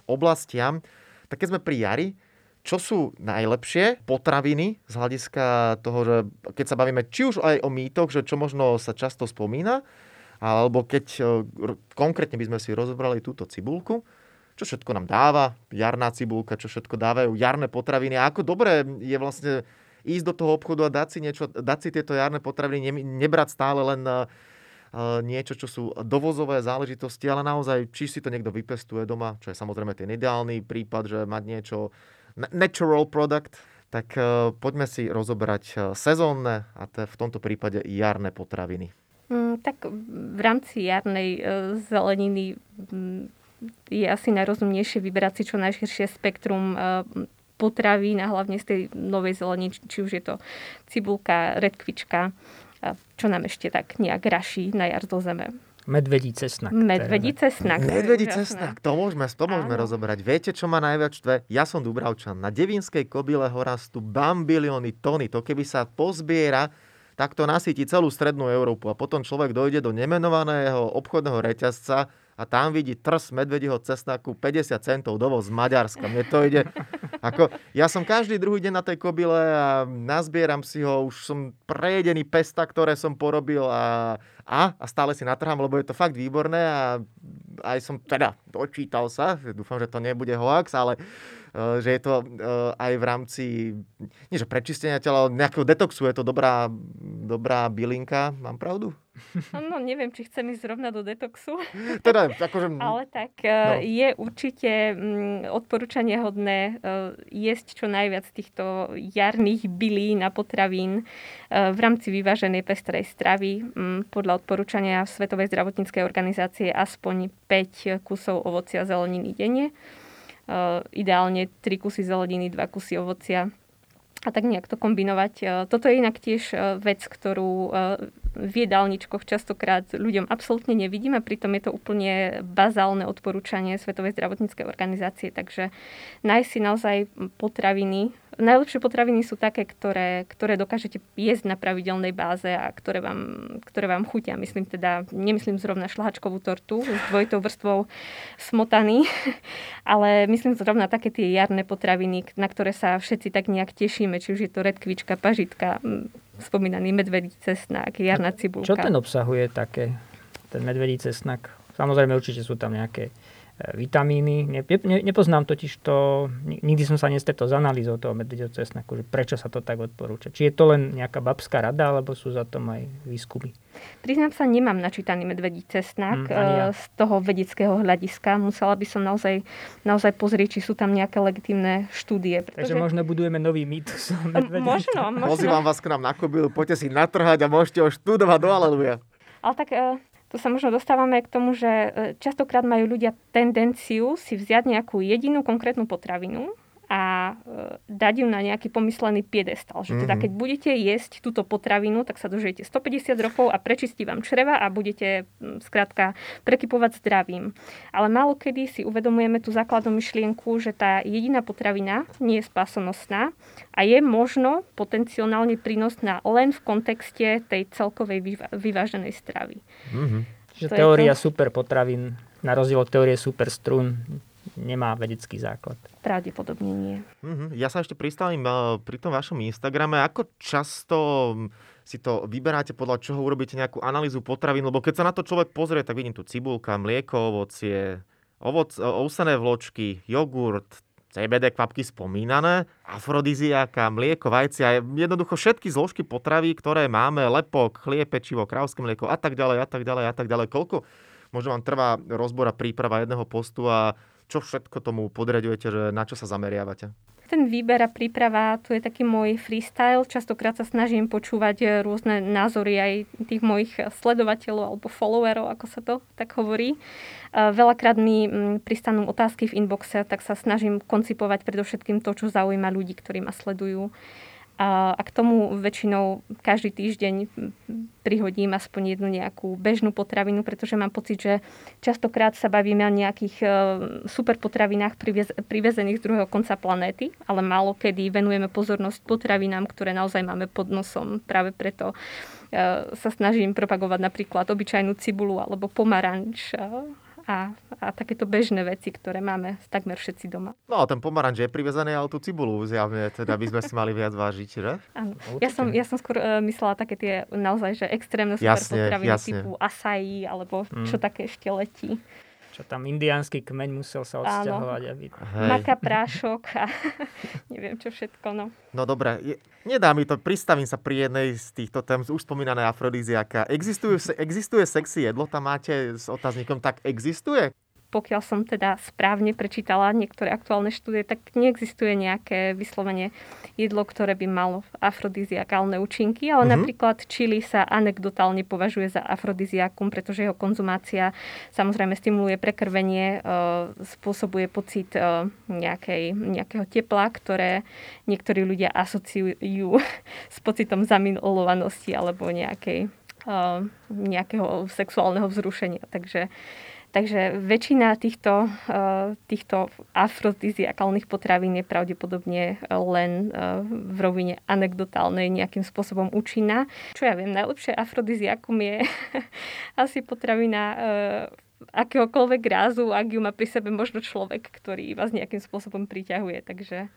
oblastiam. Tak keď sme pri jari, čo sú najlepšie potraviny z hľadiska toho, že keď sa bavíme či už aj o mýtoch, že čo možno sa často spomína, alebo keď e, konkrétne by sme si rozobrali túto cibulku, čo všetko nám dáva, jarná cibulka, čo všetko dávajú jarné potraviny a ako dobré je vlastne ísť do toho obchodu a dať si, niečo, dať si tieto jarné potraviny, ne, nebrať stále len uh, niečo, čo sú dovozové záležitosti, ale naozaj, či si to niekto vypestuje doma, čo je samozrejme ten ideálny prípad, že mať niečo natural product, tak uh, poďme si rozobrať sezónne a to v tomto prípade jarné potraviny. Mm, tak v rámci jarnej zeleniny mm, je asi najrozumnejšie vyberať si čo najširšie spektrum potravín a hlavne z tej novej zeleniny, či už je to cibulka, redkvička, čo nám ešte tak nejak raší na jar do zeme. Medvedí cesnak. Medvedí cesnak. Medvedí cesnak, to môžeme, to môžeme rozoberať. Viete, čo ma najviac štve? Ja som Dubravčan. Na Devinskej kobile ho rastú bambilióny tony. To keby sa pozbiera, tak to nasíti celú strednú Európu. A potom človek dojde do nemenovaného obchodného reťazca a tam vidí trs medvedieho cesnaku 50 centov dovoz z Maďarska. Mne to ide... Ako, ja som každý druhý deň na tej kobile a nazbieram si ho, už som prejedený pesta, ktoré som porobil a, a, a stále si natrhám, lebo je to fakt výborné a aj som teda dočítal sa, dúfam, že to nebude hoax, ale uh, že je to uh, aj v rámci, nie že prečistenia tela, ale nejakého detoxu je to dobrá, dobrá bylinka. Mám pravdu? No, neviem, či chcem ísť zrovna do detoxu. [laughs] Teda, akože... [laughs] Ale tak no. je určite mm, odporúčanie hodné jesť čo najviac týchto jarných bylín a potravín v rámci vyváženej pestrej stravy. Mm, podľa odporúčania Svetovej zdravotníckej organizácie aspoň 5 kusov ovocia a zeleniny denne. Ideálne 3 kusy zeleniny, 2 kusy ovocia a tak nejak to kombinovať. E, toto je inak tiež e, vec, ktorú v jedálničkoch častokrát ľuďom absolútne nevidím a pritom je to úplne bazálne odporúčanie Svetovej zdravotníckej organizácie. Takže nájsť si naozaj potraviny, najlepšie potraviny sú také, ktoré, ktoré dokážete jesť na pravidelnej báze a ktoré vám, ktoré vám chutia. Myslím teda, nemyslím zrovna šlahačkovú tortu s dvojitou vrstvou smotany, [laughs] ale myslím zrovna také tie jarné potraviny, na ktoré sa všetci tak nejak tešíme, či už je to redkvička, pažitka, spomínaný medvedí cesnak, jarná cibulka. Čo ten obsahuje také, ten medvedí cesnak? Samozrejme určite sú tam nejaké vitamíny. Ne, ne, nepoznám totiž to, nikdy som sa nestretol s analýzou toho medvedieho cesnaku, že prečo sa to tak odporúča. Či je to len nejaká babská rada, alebo sú za tom aj výskumy? Priznám sa, nemám načítaný medvedí cesnak mm, ja. z toho vedeckého hľadiska. Musela by som naozaj, naozaj pozrieť, či sú tam nejaké legitimné štúdie. Pretože... Takže možno budujeme nový mýtus. Možno, možno. Pozývam vás k nám na kobilu, poďte si natrhať a môžete ho študovať do Aleluja. Ale tak tu sa možno dostávame k tomu, že e, častokrát majú ľudia tendenciu si vziať nejakú jedinú konkrétnu potravinu a e, dať ju na nejaký pomyslený piedestal. Že teda mhm. keď budete jesť túto potravinu, tak sa dožijete 150 rokov a prečistí vám čreva a budete skrátka prekypovať zdravím. Ale málo kedy si uvedomujeme tú základnú myšlienku, že tá jediná potravina nie je spásonosná a je možno potenciálne prínosná len v kontexte tej celkovej vyva- vyváženej stravy. Mm-hmm. Že teória to... super potravín, na rozdiel od teórie super strún, nemá vedecký základ. Pravdepodobne nie. Mm-hmm. Ja sa ešte pristavím uh, pri tom vašom Instagrame. Ako často si to vyberáte, podľa čoho urobíte nejakú analýzu potravín? Lebo keď sa na to človek pozrie, tak vidím tu cibulka, mlieko, ovocie, ovoc, ovsené vločky, jogurt, CBD kvapky spomínané, afrodiziáka, mlieko, vajcia, jednoducho všetky zložky potravy, ktoré máme, lepok, chlieb, pečivo, krávské mlieko a tak ďalej, a tak ďalej, a tak ďalej. Koľko možno vám trvá rozbor a príprava jedného postu a čo všetko tomu podriadujete, že na čo sa zameriavate? ten výber a príprava, tu je taký môj freestyle. Častokrát sa snažím počúvať rôzne názory aj tých mojich sledovateľov alebo followerov, ako sa to tak hovorí. Veľakrát mi pristanú otázky v inboxe, tak sa snažím koncipovať predovšetkým to, čo zaujíma ľudí, ktorí ma sledujú. A, k tomu väčšinou každý týždeň prihodím aspoň jednu nejakú bežnú potravinu, pretože mám pocit, že častokrát sa bavíme o nejakých uh, super potravinách privez, privezených z druhého konca planéty, ale málo kedy venujeme pozornosť potravinám, ktoré naozaj máme pod nosom. Práve preto uh, sa snažím propagovať napríklad obyčajnú cibulu alebo pomaranč. A, a takéto bežné veci, ktoré máme takmer všetci doma. No a ten pomaranč je privezený, ale tú cibulu zjavne, teda by sme si mali viac vážiť, že? Áno. Ja som, ja som skôr uh, myslela také tie naozaj, že extrémne super jasne, potraviny jasne. typu asai, alebo mm. čo také ešte letí čo tam indiánsky kmeň musel sa odsťahovať. Aby... Maka, prášok a [laughs] neviem čo všetko. No, no dobre, je, nedá mi to, pristavím sa pri jednej z týchto tém, už spomínané afrodiziaka. Existuje, existuje sexy jedlo, tam máte s otáznikom, tak existuje? Pokiaľ som teda správne prečítala niektoré aktuálne štúdie, tak neexistuje nejaké vyslovene jedlo, ktoré by malo afrodiziakálne účinky, ale mm-hmm. napríklad čili sa anekdotálne považuje za afrodiziakum, pretože jeho konzumácia samozrejme stimuluje prekrvenie, e, spôsobuje pocit e, nejakej, nejakého tepla, ktoré niektorí ľudia asociujú [laughs] s pocitom zamilovanosti alebo nejakej, e, nejakého sexuálneho vzrušenia. Takže Takže väčšina týchto, eh, týchto afrodiziakálnych potravín je pravdepodobne len eh, v rovine anekdotálnej nejakým spôsobom účinná. Čo ja viem, najlepšie afrodiziakum je [laughs] asi potravina eh, akéhokoľvek rázu, ak ju má pri sebe možno človek, ktorý vás nejakým spôsobom priťahuje. Takže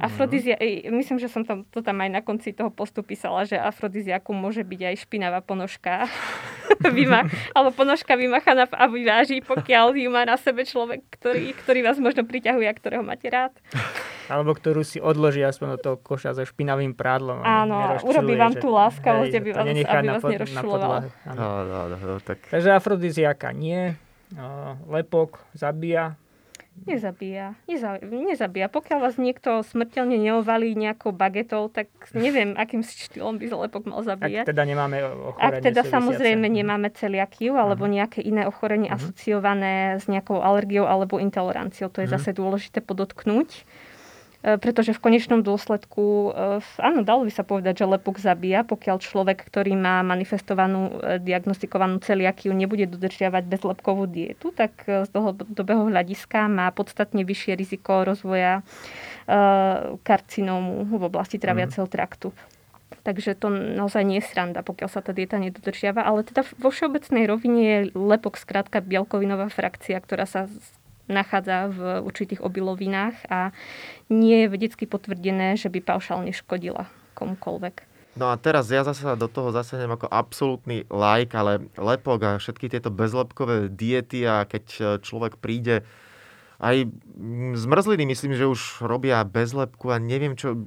Afrodizia, myslím, že som tam, to tam aj na konci toho postu písala, že afrodiziakum môže byť aj špinavá ponožka. [laughs] Vyma, alebo ponožka vymachaná a vyváži, pokiaľ ju má na sebe človek, ktorý, ktorý vás možno priťahuje a ktorého máte rád. Alebo ktorú si odloží aspoň do toho koša so špinavým prádlom. Áno, urobí vám tú láskavosť, aby vás, aby vás nerozčuloval. Takže afrodiziaka nie. Lepok zabíja, Nezabíja. Neza, nezabíja. Pokiaľ vás niekto smrteľne neovalí nejakou bagetou, tak neviem, akým štýlom by lepok mal zabíjať. Ak teda nemáme ochorenie Ak teda súvisiace. samozrejme nemáme celiakiu alebo uh-huh. nejaké iné ochorenie uh-huh. asociované s nejakou alergiou alebo intoleranciou. To je uh-huh. zase dôležité podotknúť. E, pretože v konečnom dôsledku, e, áno, dalo by sa povedať, že lepok zabíja, pokiaľ človek, ktorý má manifestovanú e, diagnostikovanú celiakiu, nebude dodržiavať bezlepkovú dietu, tak z dlhodobého hľadiska má podstatne vyššie riziko rozvoja karcinómu v oblasti traviaceho mhm. traktu. Takže to naozaj nie je sranda, pokiaľ sa tá dieta nedodržiava. Ale teda vo všeobecnej rovine je lepok skrátka bielkovinová frakcia, ktorá sa nachádza v určitých obilovinách a nie je vedecky potvrdené, že by paušálne škodila komukoľvek. No a teraz ja zase do toho zasenem ako absolútny like, ale lepok a všetky tieto bezlepkové diety a keď človek príde Aj zmrzliny myslím, že už robia bezlepku a neviem čo.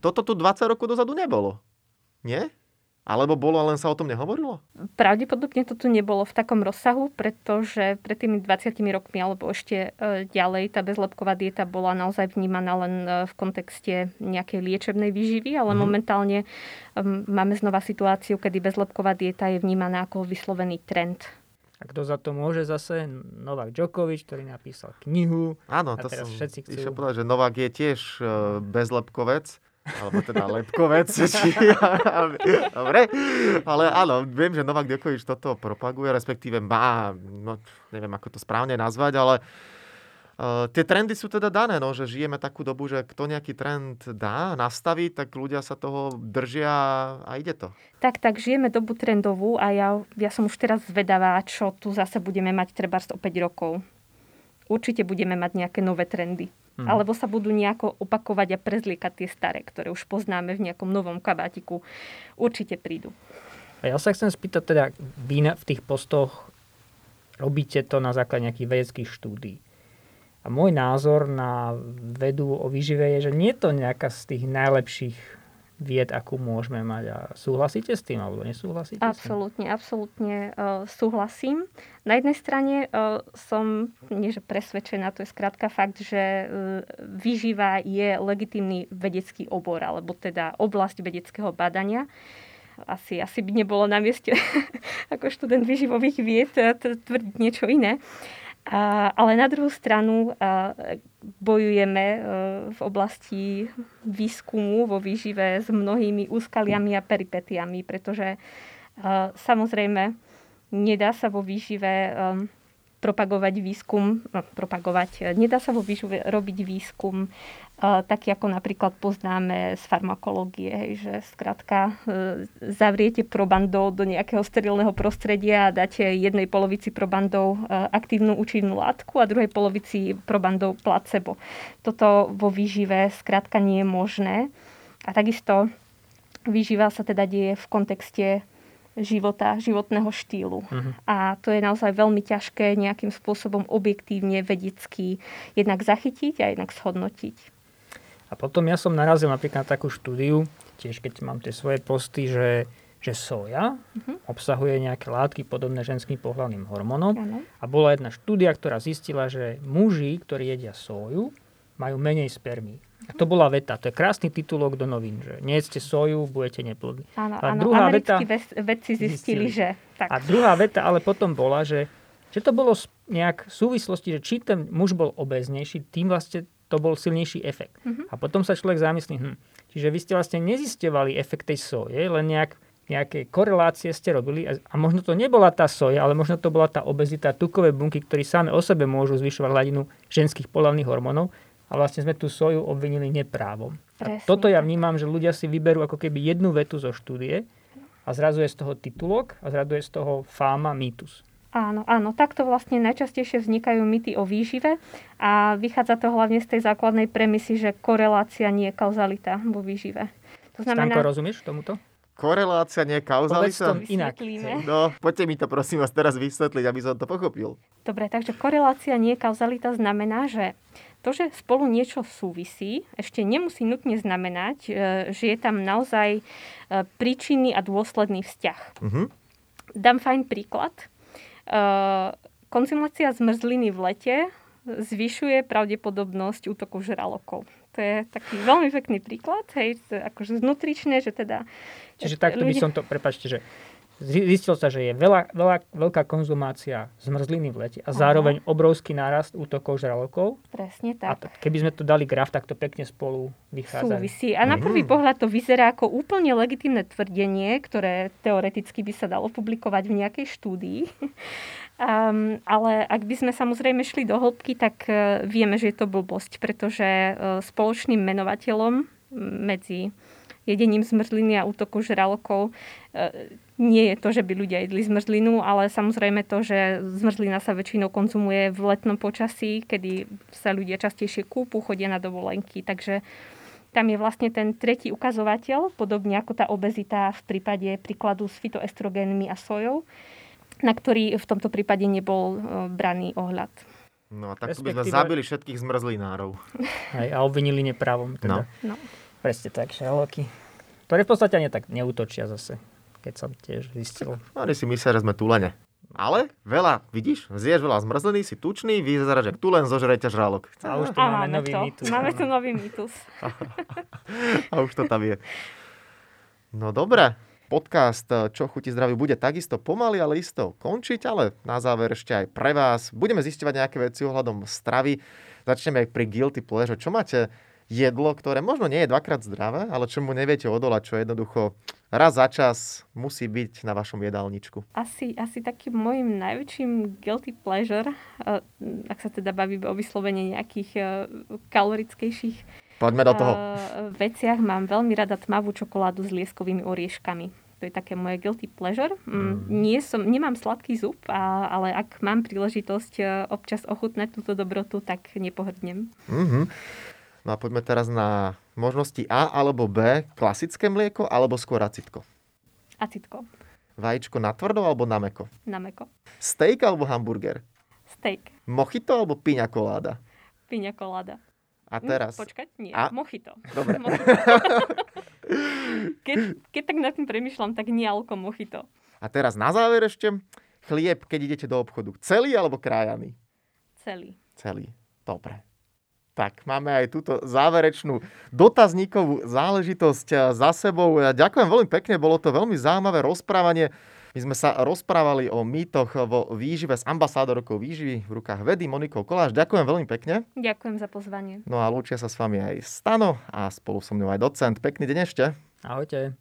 Toto tu 20 rokov dozadu nebolo. Nie? Alebo bolo, len sa o tom nehovorilo? Pravdepodobne to tu nebolo v takom rozsahu, pretože pred tými 20 rokmi alebo ešte e, ďalej tá bezlepková dieta bola naozaj vnímaná len e, v kontexte nejakej liečebnej výživy, ale mm. momentálne máme znova situáciu, kedy bezlepková dieta je vnímaná ako vyslovený trend. A kto za to môže zase? Novák Djokovic, ktorý napísal knihu. Áno, to som všetci chcú... povedať, že Novák je tiež e, bezlepkovec alebo teda lepkovec. [laughs] Či, dobre, ale áno, viem, že Novak Djokovic toto propaguje, respektíve má, no, neviem ako to správne nazvať, ale uh, tie trendy sú teda dané, no, že žijeme takú dobu, že kto nejaký trend dá, nastaví, tak ľudia sa toho držia a ide to. Tak, tak, žijeme dobu trendovú a ja, ja som už teraz zvedavá, čo tu zase budeme mať treba o 5 rokov. Určite budeme mať nejaké nové trendy. Hmm. Alebo sa budú nejako opakovať a prezliekať tie staré, ktoré už poznáme v nejakom novom kabátiku. Určite prídu. A ja sa chcem spýtať teda, vy v tých postoch robíte to na základe nejakých vedeckých štúdí. A môj názor na vedu o výžive je, že nie je to nejaká z tých najlepších vied, akú môžeme mať. A súhlasíte s tým, alebo nesúhlasíte Absolútne, absolútne uh, súhlasím. Na jednej strane uh, som, nie že presvedčená, to je skrátka fakt, že uh, výživa je legitímny vedecký obor, alebo teda oblasť vedeckého badania. Asi, asi by nebolo na mieste [laughs] ako študent výživových vied tvrdiť niečo iné. A, ale na druhú stranu a, bojujeme a, e, v oblasti výskumu vo výžive s mnohými úskaliami a peripetiami, pretože a, samozrejme nedá sa vo výžive a, propagovať výskum, no, propagovať, nedá sa vo výžive robiť výskum taký ako napríklad poznáme z farmakológie, že skrátka e, zavriete probandov do nejakého sterilného prostredia a dáte jednej polovici probandov e, aktívnu účinnú látku a druhej polovici probandov placebo. Toto vo výžive skrátka nie je možné. A takisto výživa sa teda deje v kontexte života, životného štýlu. Uh-huh. A to je naozaj veľmi ťažké nejakým spôsobom objektívne, vedecky jednak zachytiť a jednak shodnotiť. A potom ja som narazil napríklad na takú štúdiu, tiež keď mám tie svoje posty, že, že soja uh-huh. obsahuje nejaké látky podobné ženským pohľadným hormónom. Uh-huh. A bola jedna štúdia, ktorá zistila, že muži, ktorí jedia soju, majú menej spermí. A to bola veta, to je krásny titulok do novín, že nejedzte soju, budete neplodní. Áno, a áno, druhá veta, vedci zistili, zistili, že... Tak. A druhá veta ale potom bola, že, že to bolo nejak v súvislosti, že či ten muž bol obeznejší, tým vlastne to bol silnejší efekt. Uh-huh. A potom sa človek zamyslí, hm, čiže vy ste vlastne nezistovali efekt tej soje, len nejak, nejaké korelácie ste robili a, a možno to nebola tá soja, ale možno to bola tá obezita, tukové bunky, ktoré same o sebe môžu zvyšovať hladinu ženských polavných hormónov a vlastne sme tú soju obvinili neprávom. A toto ja vnímam, že ľudia si vyberú ako keby jednu vetu zo štúdie a zrazu je z toho titulok a zrazu je z toho fáma, mýtus. Áno, áno, takto vlastne najčastejšie vznikajú mýty o výžive a vychádza to hlavne z tej základnej premisy, že korelácia nie je kauzalita vo výžive. To znamená... Stanko, rozumieš tomuto? Korelácia nie je kauzalita? Povedz inak. No, poďte mi to prosím vás teraz vysvetliť, aby som to pochopil. Dobre, takže korelácia nie je kauzalita znamená, že to, že spolu niečo súvisí, ešte nemusí nutne znamenať, e, že je tam naozaj e, príčinný a dôsledný vzťah. Uh-huh. Dám fajn príklad. Eh, konzumácia zmrzliny v lete zvyšuje pravdepodobnosť útoku žralokov. To je taký veľmi pekný príklad, hej, akože z nutričné, že teda... Čiže takto ľudia... by som to, prepačte, že Zistilo sa, že je veľa, veľa, veľká konzumácia zmrzliny v lete a zároveň Aha. obrovský nárast útokov žralokov. Presne tak. A keby sme to dali graf, tak to pekne spolu vychádza. Súvisí. A na prvý mm. pohľad to vyzerá ako úplne legitimné tvrdenie, ktoré teoreticky by sa dalo publikovať v nejakej štúdii. [laughs] Um, ale ak by sme samozrejme šli do hĺbky, tak uh, vieme, že je to blbosť, pretože uh, spoločným menovateľom medzi jedením zmrzliny a útoku žralokov e, nie je to, že by ľudia jedli zmrzlinu, ale samozrejme to, že zmrzlina sa väčšinou konzumuje v letnom počasí, kedy sa ľudia častejšie kúpu, chodia na dovolenky. Takže tam je vlastne ten tretí ukazovateľ, podobne ako tá obezita v prípade príkladu s fitoestrogénmi a sojou, na ktorý v tomto prípade nebol e, braný ohľad. No a tak by sme zabili všetkých zmrzlinárov. Hej, a obvinili neprávom. Teda. No. Presne tak, Sherlocky. Ktoré v podstate ani tak neútočia zase, keď som tiež zistil. No, Oni si myslia, že sme tulene. Ale veľa, vidíš, zješ veľa zmrzliny, si tučný, vyzeráš jak tulen, zožerete žralok. A už tu A máme nový to. mýtus. Máme tu nový mýtus. [laughs] A už to tam je. No dobre, podcast eh, Čo chutí zdraví bude takisto pomaly, ale isto končiť, ale na záver ešte aj pre vás. Budeme zisťovať nejaké veci ohľadom stravy. Začneme pri Guilty Pleasure. Čo máte jedlo, ktoré možno nie je dvakrát zdravé, ale čomu neviete odolať, čo jednoducho raz za čas musí byť na vašom jedálničku. Asi, asi takým môjim najväčším guilty pleasure, eh, ak sa teda bavíme o vyslovene nejakých eh, kalorickejších Poďme do toho. eh, veciach, mám veľmi rada tmavú čokoládu s lieskovými orieškami. To je také moje guilty pleasure. Mm. Nie som, nemám sladký zub, a, ale ak mám príležitosť občas ochutnať túto dobrotu, tak nepohrdnem. Mhm. No a poďme teraz na možnosti A alebo B. Klasické mlieko alebo skôr acitko. Acitko, Vajíčko na tvrdo alebo na meko. na meko. Steak alebo hamburger. Steak, Mojito alebo piña colada. piña colada. A Hm, teraz... Počkať, nie, A? mochito. Dobre. [laughs] Mochito. keď, keď tak nad tým premyšľam, tak nie alko mochito. A teraz na záver ešte chlieb, keď idete do obchodu. Celý alebo krájaný? Celý. Celý. Dobre. Tak, máme aj túto záverečnú dotazníkovú záležitosť eh, za sebou. Ja ďakujem veľmi pekne, bolo to veľmi zaujímavé rozprávanie. My sme sa rozprávali o mýtoch vo výžive s ambasádorkou výživy v rukách vedy Monikou Koláš. Ďakujem veľmi pekne. Ďakujem za pozvanie. No a lúčia sa s vami aj Stano a spolu so mnou aj docent. Pekný deň ešte. Ahojte.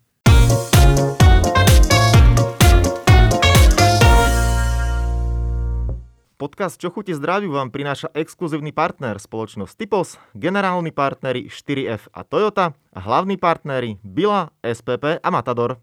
Podcast Čo chutí zdraviu vám prináša exkluzívny partner spoločnosť Typos, generálni partneri 4F a Toyota a hlavní partneri Bila, SPP a Matador.